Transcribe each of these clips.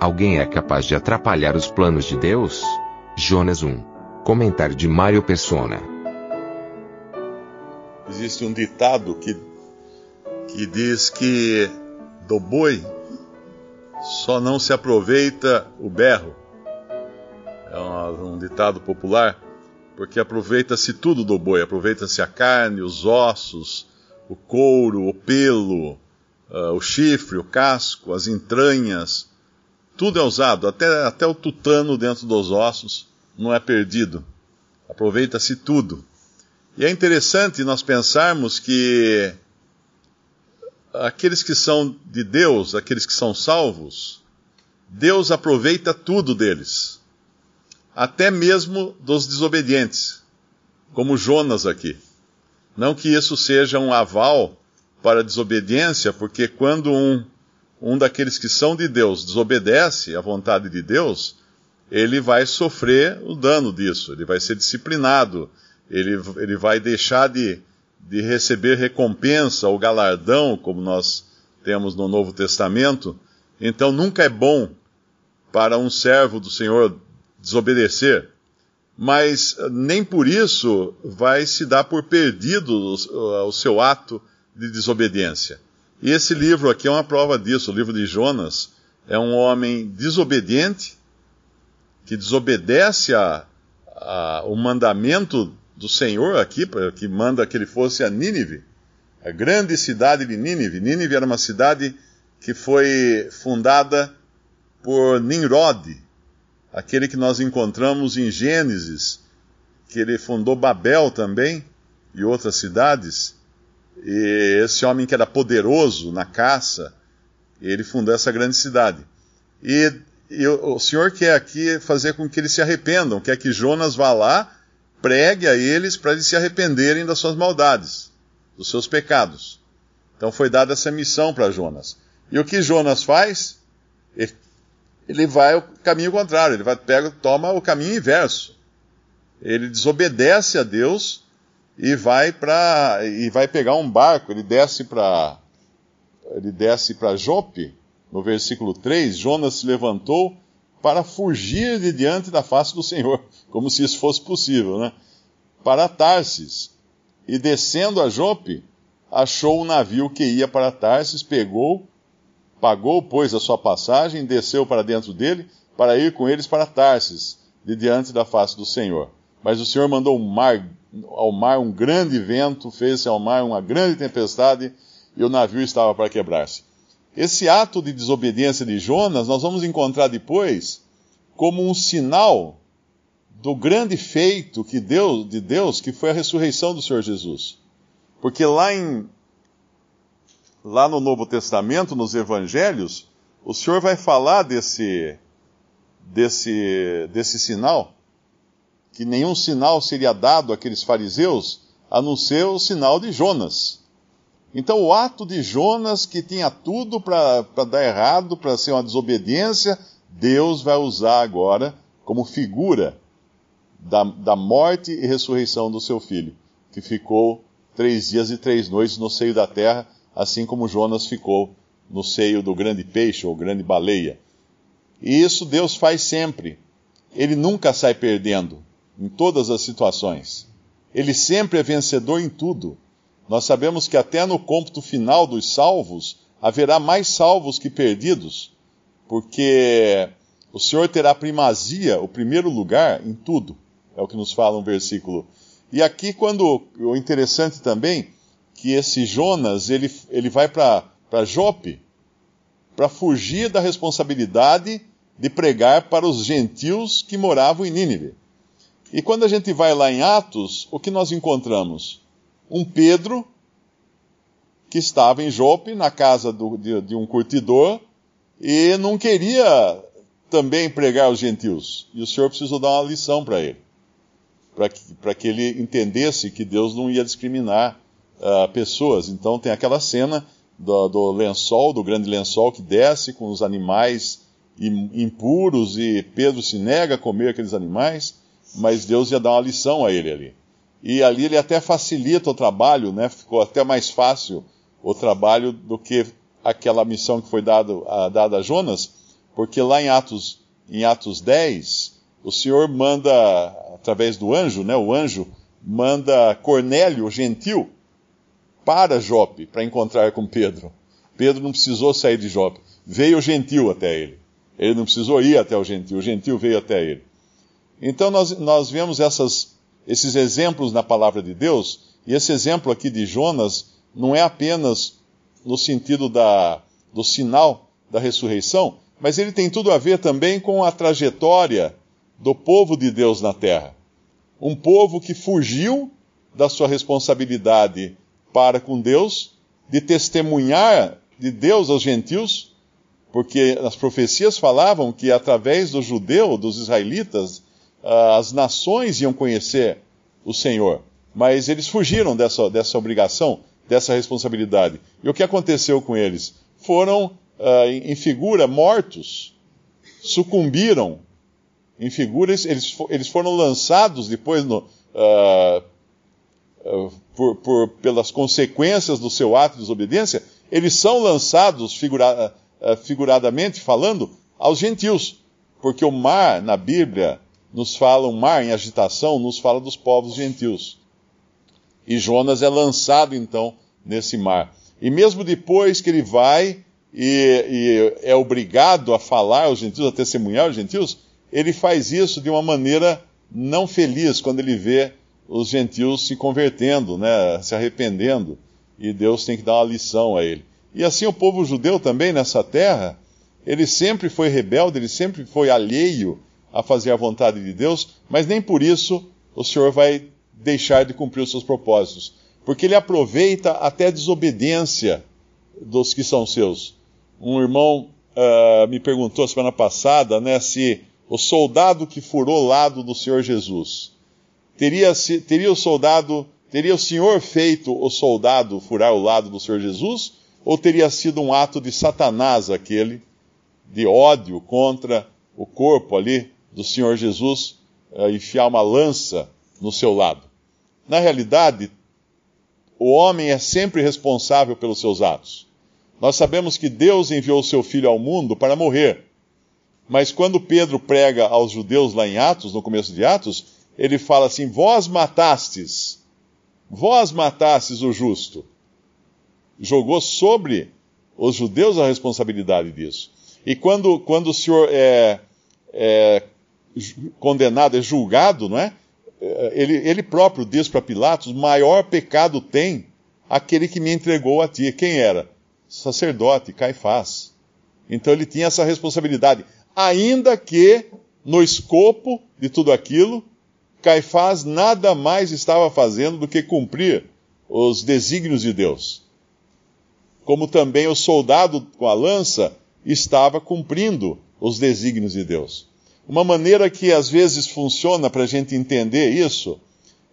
Alguém é capaz de atrapalhar os planos de Deus? Jonas 1. Comentário de Mário Persona. Existe um ditado que, que diz que do boi só não se aproveita o berro. É um, ditado popular, porque aproveita-se tudo do boi, aproveita-se a carne, os ossos, o couro, o pelo, uh, o chifre, o casco, as entranhas, tudo é usado, até, até o tutano dentro dos ossos não é perdido. Aproveita-se tudo. E é interessante nós pensarmos que aqueles que são de Deus, aqueles que são salvos, Deus aproveita tudo deles, até mesmo dos desobedientes, como Jonas aqui. Não que isso seja um aval para a desobediência, porque quando um, um daqueles que são de Deus desobedece à vontade de Deus, ele vai sofrer o dano disso, ele vai ser disciplinado, ele, ele vai deixar de, de receber recompensa ou galardão, como nós temos no Novo Testamento. Então nunca é bom para um servo do Senhor desobedecer, mas nem por isso vai se dar por perdido o, o seu ato de desobediência. E esse livro aqui é uma prova disso. O livro de Jonas é um homem desobediente, que desobedece a, a, o mandamento do Senhor aqui, que manda que ele fosse a Nínive, a grande cidade de Nínive. Nínive era uma cidade que foi fundada por Nimrod, aquele que nós encontramos em Gênesis, que ele fundou Babel também e outras cidades. E esse homem que era poderoso na caça, ele fundou essa grande cidade. E, e o, Senhor quer aqui fazer com que eles se arrependam, quer que Jonas vá lá pregue a eles para eles se arrependerem das suas maldades, dos seus pecados. Então foi dada essa missão para Jonas. E o que Jonas faz? Ele vai o caminho contrário, ele vai, pega, toma o caminho inverso. Ele desobedece a Deus e vai para e vai pegar um barco, ele desce para ele desce para Jope, no versículo 3, Jonas se levantou para fugir de diante da face do Senhor, como se isso fosse possível, né? Para Tarsis. E descendo a Jope, achou um navio que ia para Tarsis, pegou, pagou, pois, a sua passagem, desceu para dentro dele, para ir com eles para Tarsis, de diante da face do Senhor. Mas o Senhor mandou mar, ao mar um grande vento, fez-se ao mar uma grande tempestade, e o navio estava para quebrar-se. Esse ato de desobediência de Jonas, nós vamos encontrar depois como um sinal do grande feito que Deus, de Deus, que foi a ressurreição do Senhor Jesus. Porque lá em lá no Novo Testamento, nos Evangelhos, o Senhor vai falar desse desse desse sinal, que nenhum sinal seria dado àqueles fariseus, a não ser o sinal de Jonas. Então, o ato de Jonas, que tinha tudo para dar errado, para ser uma desobediência, Deus vai usar agora como figura da, da morte e ressurreição do seu filho, que ficou três dias e três noites no seio da terra, assim como Jonas ficou no seio do grande peixe ou grande baleia. E isso Deus faz sempre. Ele nunca sai perdendo em todas as situações. Ele sempre é vencedor em tudo. Nós sabemos que até no cômputo final dos salvos haverá mais salvos que perdidos, porque o Senhor terá primazia, o primeiro lugar em tudo. É o que nos fala um versículo. E aqui, quando o interessante também, que esse Jonas ele, ele vai para Jope para fugir da responsabilidade de pregar para os gentios que moravam em Nínive. E quando a gente vai lá em Atos, o que nós encontramos? um Pedro que estava em Jope, na casa do, de, de um curtidor, e não queria também pregar os gentios. E o Senhor precisou dar uma lição para ele, para que, que ele entendesse que Deus não ia discriminar uh, pessoas. Então tem aquela cena do, do, lençol, do grande lençol que desce com os animais impuros e Pedro se nega a comer aqueles animais, mas Deus ia dar uma lição a ele ali. E ali ele até facilita o trabalho, né? Ficou até mais fácil o trabalho do que aquela missão que foi dado, a, dada a Jonas, porque lá em Atos, em Atos 10, o Senhor manda, através do anjo, né? O anjo manda Cornélio, o gentil, para Jope, para encontrar com Pedro. Pedro não precisou sair de Jope, veio o gentil até ele. Ele não precisou ir até o gentil, o gentil veio até ele. Então nós, nós vemos essas, esses exemplos na palavra de Deus, e esse exemplo aqui de Jonas não é apenas no sentido da, do sinal da ressurreição, mas ele tem tudo a ver também com a trajetória do povo de Deus na terra. Um povo que fugiu da sua responsabilidade para com Deus, de testemunhar de Deus aos gentios, porque as profecias falavam que através do judeu, dos israelitas, as nações iam conhecer o Senhor. Mas eles fugiram dessa, dessa obrigação, dessa responsabilidade. E o que aconteceu com eles? Foram, uh, em figura, mortos, sucumbiram em figuras, eles, eles foram lançados depois no, uh, por, por, pelas consequências do seu ato de desobediência, eles são lançados, figura, figuradamente falando, aos gentios. Porque o mar, na Bíblia, nos fala, o mar em agitação, nos fala dos povos gentios. E Jonas é lançado então nesse mar. E mesmo depois que ele vai e, e é obrigado a falar aos gentios, a testemunhar aos gentios, ele faz isso de uma maneira não feliz quando ele vê os gentios se convertendo, né, se arrependendo, e Deus tem que dar uma lição a ele. E assim o povo judeu também nessa terra, ele sempre foi rebelde, ele sempre foi alheio a fazer a vontade de Deus, mas nem por isso o Senhor vai deixar de cumprir os seus propósitos, porque ele aproveita até a desobediência dos que são seus. Um irmão uh, me perguntou semana passada, né, se o soldado que furou o lado do Senhor Jesus teria, se, teria o soldado, teria o Senhor feito o soldado furar o lado do Senhor Jesus, ou teria sido um ato de Satanás aquele, de ódio contra o corpo ali do Senhor Jesus, uh, enfiar uma lança no seu lado? Na realidade, o homem é sempre responsável pelos seus atos. Nós sabemos que Deus enviou o seu filho ao mundo para morrer. Mas quando Pedro prega aos judeus lá em Atos, no começo de Atos, ele fala assim: Vós matastes, vós matastes o justo. Jogou sobre os judeus a responsabilidade disso. E quando, quando o Senhor é, é condenado, é julgado, não é? ele, ele próprio diz para Pilatos: maior pecado tem aquele que me entregou a ti. Quem era? Sacerdote, Caifás. Então ele tinha essa responsabilidade. Ainda que, no escopo de tudo aquilo, Caifás nada mais estava fazendo do que cumprir os desígnios de Deus. Como também o soldado com a lança estava cumprindo os desígnios de Deus. Uma maneira que às vezes funciona para a gente entender isso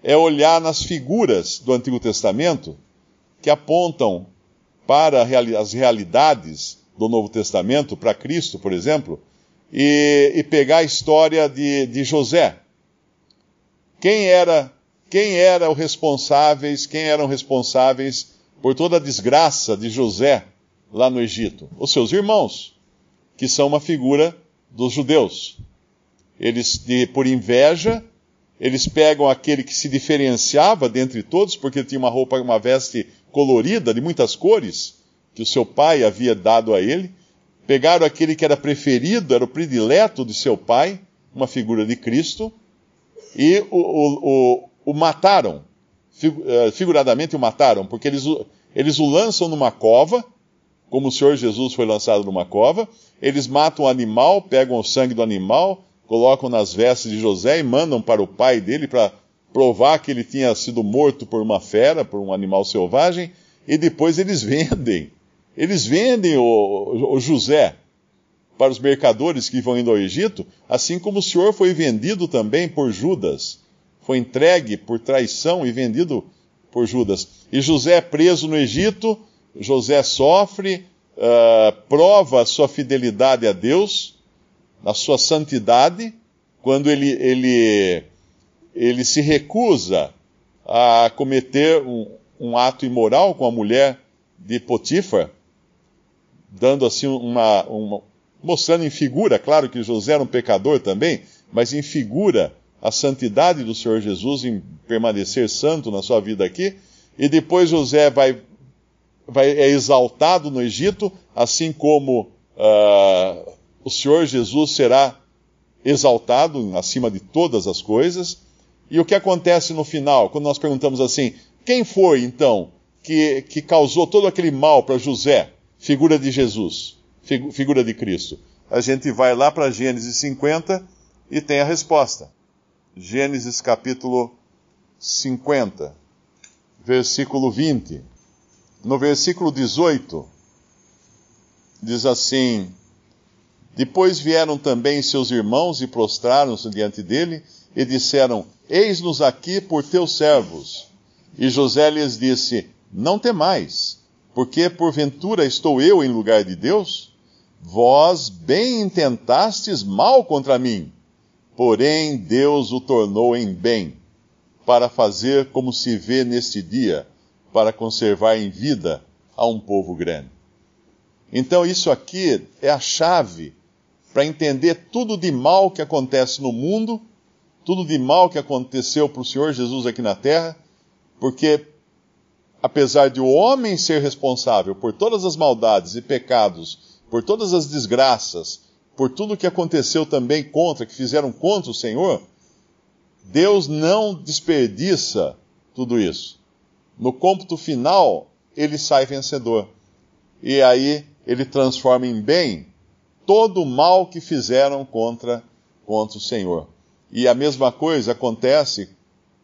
é olhar nas figuras do Antigo Testamento que apontam para as realidades do Novo Testamento, para Cristo, por exemplo, e, e pegar a história de, de José. Quem era, quem eram responsáveis, quem eram responsáveis por toda a desgraça de José lá no Egito? Os seus irmãos, que são uma figura dos judeus. Eles, de, por inveja, eles pegam aquele que se diferenciava dentre todos, porque tinha uma roupa, uma veste colorida, de muitas cores, que o seu pai havia dado a ele. Pegaram aquele que era preferido, era o predileto de seu pai, uma figura de Cristo, e o, o, o, o mataram, eh, figuradamente o mataram, porque eles, eles o lançam numa cova, como o Senhor Jesus foi lançado numa cova, eles matam o animal, pegam o sangue do animal, colocam nas vestes de José e mandam para o pai dele para provar que ele tinha sido morto por uma fera, por um animal selvagem. e depois eles vendem. Eles vendem o, o José para os mercadores que vão indo ao Egito, assim como o Senhor foi vendido também por Judas. Foi entregue por traição e vendido por Judas. E José é preso no Egito, José sofre, uh, prova sua fidelidade a Deus, a sua santidade, quando ele, ele, ele se recusa a cometer um, um ato imoral com a mulher de Potifar, dando assim uma, uma, mostrando em figura, claro que José era um pecador também, mas em figura a santidade do Senhor Jesus em permanecer santo na sua vida aqui, e depois José vai, vai é exaltado no Egito, assim como uh, o Senhor Jesus será exaltado acima de todas as coisas. E o que acontece no final, quando nós perguntamos assim: quem foi então que, que causou todo aquele mal para José, figura de Jesus, figura de Cristo? A gente vai lá para Gênesis 50 e tem a resposta. Gênesis capítulo 50, versículo 20. No versículo 18, diz assim: depois vieram também seus irmãos e prostraram-se diante dele e disseram: Eis-nos aqui por teus servos. E José lhes disse: Não temais, porque porventura estou eu em lugar de Deus? Vós bem intentastes mal contra mim, porém Deus o tornou em bem, para fazer como se vê neste dia, para conservar em vida a um povo grande. Então, isso aqui é a chave para entender tudo de mal que acontece no mundo, tudo de mal que aconteceu para o Senhor Jesus aqui na terra, porque apesar de o homem ser responsável por todas as maldades e pecados, por todas as desgraças, por tudo que aconteceu também contra, que fizeram contra o Senhor, Deus não desperdiça tudo isso. No cômputo final, ele sai vencedor. E aí ele transforma em bem todo o mal que fizeram contra, contra o Senhor. E a mesma coisa acontece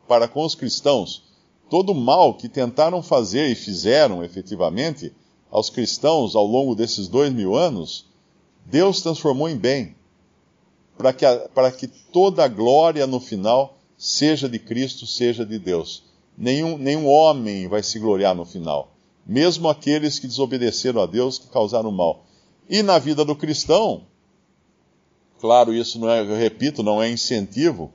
para com os cristãos. Todo o mal que tentaram fazer e fizeram efetivamente aos cristãos ao longo desses dois mil anos, Deus transformou em bem, para que, a, para que toda a glória no final seja de Cristo, seja de Deus. Nenhum, nenhum homem vai se gloriar no final, mesmo aqueles que desobedeceram a Deus, que causaram mal. E na vida do cristão, claro, isso não é, eu repito, não é incentivo,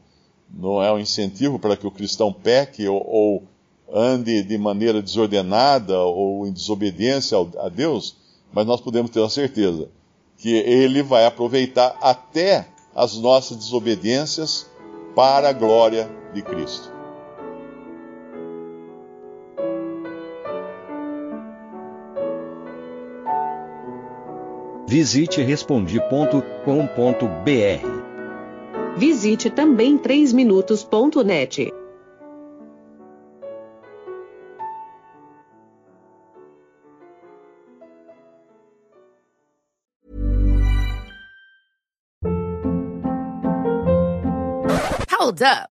não é um incentivo para que o cristão peque ou, ou ande de maneira desordenada ou em desobediência a Deus, mas nós podemos ter a certeza que ele vai aproveitar até as nossas desobediências para a glória de Cristo. Visite respondi.com.br. Visite também 3minutos.net. Hold up.